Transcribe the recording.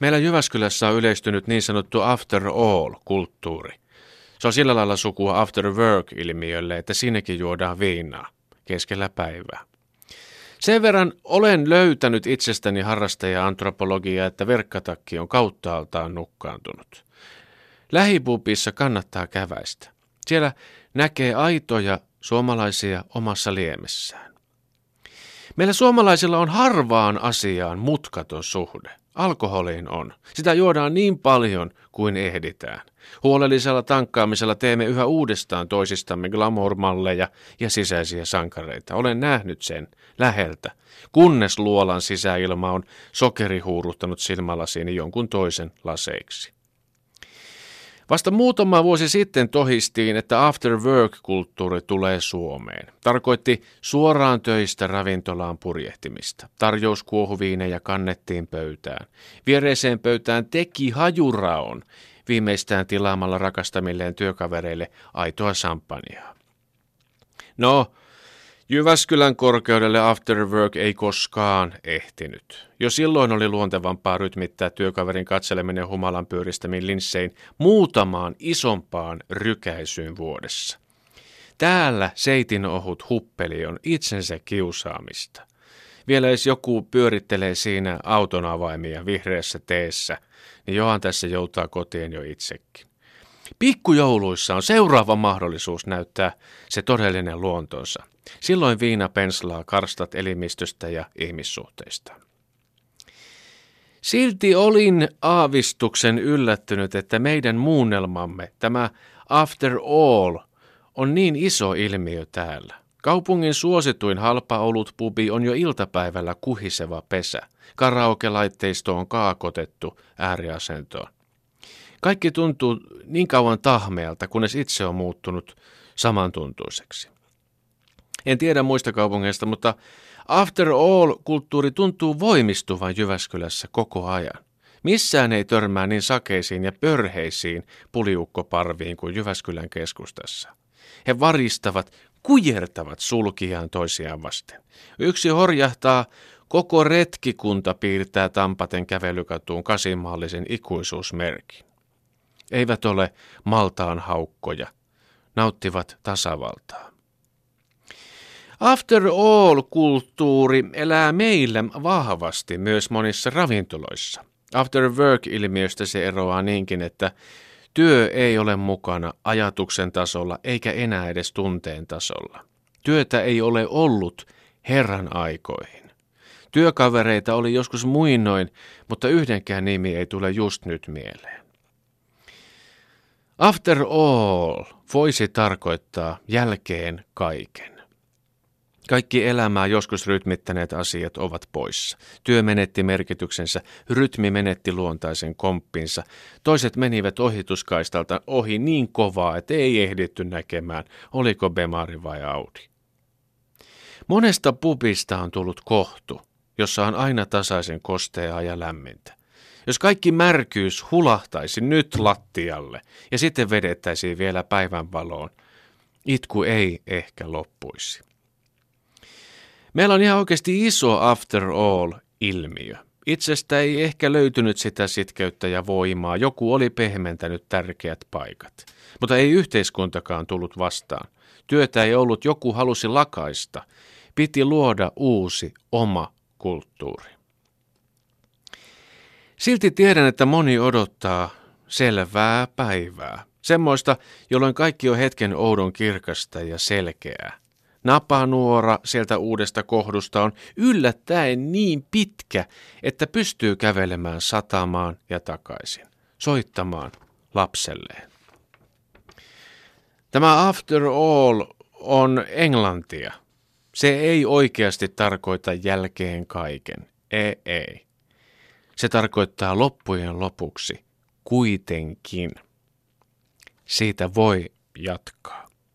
Meillä Jyväskylässä on yleistynyt niin sanottu after all-kulttuuri. Se on sillä lailla sukua after work-ilmiölle, että siinäkin juodaan viinaa keskellä päivää. Sen verran olen löytänyt itsestäni harrastaja-antropologiaa, että verkkatakki on kauttaaltaan nukkaantunut. Lähipupissa kannattaa käväistä. Siellä näkee aitoja suomalaisia omassa liemessään. Meillä suomalaisilla on harvaan asiaan mutkaton suhde. Alkoholiin on. Sitä juodaan niin paljon kuin ehditään. Huolellisella tankkaamisella teemme yhä uudestaan toisistamme glamour-malleja ja sisäisiä sankareita. Olen nähnyt sen läheltä, kunnes luolan sisäilma on sokerihuuruttanut silmälasiini jonkun toisen laseiksi. Vasta muutama vuosi sitten tohistiin, että after work-kulttuuri tulee Suomeen. Tarkoitti suoraan töistä ravintolaan purjehtimista. Tarjous kuohuviinejä kannettiin pöytään. Viereiseen pöytään teki hajuraon, viimeistään tilaamalla rakastamilleen työkavereille aitoa sampaniaa. No, Jyväskylän korkeudelle After Work ei koskaan ehtinyt. Jo silloin oli luontevampaa rytmittää työkaverin katseleminen humalan pyöristämin linssein muutamaan isompaan rykäisyyn vuodessa. Täällä seitin ohut huppeli on itsensä kiusaamista. Vielä jos joku pyörittelee siinä auton avaimia vihreässä teessä, niin johan tässä joutaa kotiin jo itsekin. Pikkujouluissa on seuraava mahdollisuus näyttää se todellinen luontonsa. Silloin viina penslaa karstat elimistöstä ja ihmissuhteista. Silti olin aavistuksen yllättynyt, että meidän muunnelmamme, tämä after all, on niin iso ilmiö täällä. Kaupungin suosituin halpa olut pubi on jo iltapäivällä kuhiseva pesä. Karaoke-laitteisto on kaakotettu ääriasentoon. Kaikki tuntuu niin kauan tahmeelta, kunnes itse on muuttunut samantuntuiseksi. En tiedä muista kaupungeista, mutta after all-kulttuuri tuntuu voimistuvan Jyväskylässä koko ajan. Missään ei törmää niin sakeisiin ja pörheisiin puliukkoparviin kuin Jyväskylän keskustassa. He varistavat, kujertavat sulkiaan toisiaan vasten. Yksi horjahtaa, koko retkikunta piirtää Tampaten kävelykatuun kasimaallisen ikuisuusmerkin. Eivät ole maltaan haukkoja, nauttivat tasavaltaa. After all-kulttuuri elää meillä vahvasti myös monissa ravintoloissa. After work-ilmiöstä se eroaa niinkin, että työ ei ole mukana ajatuksen tasolla eikä enää edes tunteen tasolla. Työtä ei ole ollut Herran aikoihin. Työkavereita oli joskus muinoin, mutta yhdenkään nimi ei tule just nyt mieleen. After all voisi tarkoittaa jälkeen kaiken. Kaikki elämää joskus rytmittäneet asiat ovat poissa. Työ menetti merkityksensä, rytmi menetti luontaisen komppinsa. Toiset menivät ohituskaistalta ohi niin kovaa, että ei ehditty näkemään, oliko Bemari vai Audi. Monesta pubista on tullut kohtu, jossa on aina tasaisen kosteaa ja lämmintä. Jos kaikki märkyys hulahtaisi nyt lattialle ja sitten vedettäisiin vielä päivänvaloon, itku ei ehkä loppuisi. Meillä on ihan oikeasti iso after all-ilmiö. Itsestä ei ehkä löytynyt sitä sitkeyttä ja voimaa. Joku oli pehmentänyt tärkeät paikat. Mutta ei yhteiskuntakaan tullut vastaan. Työtä ei ollut, joku halusi lakaista. Piti luoda uusi, oma kulttuuri. Silti tiedän, että moni odottaa selvää päivää. Semmoista, jolloin kaikki on hetken oudon kirkasta ja selkeää. Napanuora sieltä uudesta kohdusta on yllättäen niin pitkä, että pystyy kävelemään satamaan ja takaisin, soittamaan lapselleen. Tämä after all on englantia. Se ei oikeasti tarkoita jälkeen kaiken. Ei, ei. Se tarkoittaa loppujen lopuksi kuitenkin. Siitä voi jatkaa.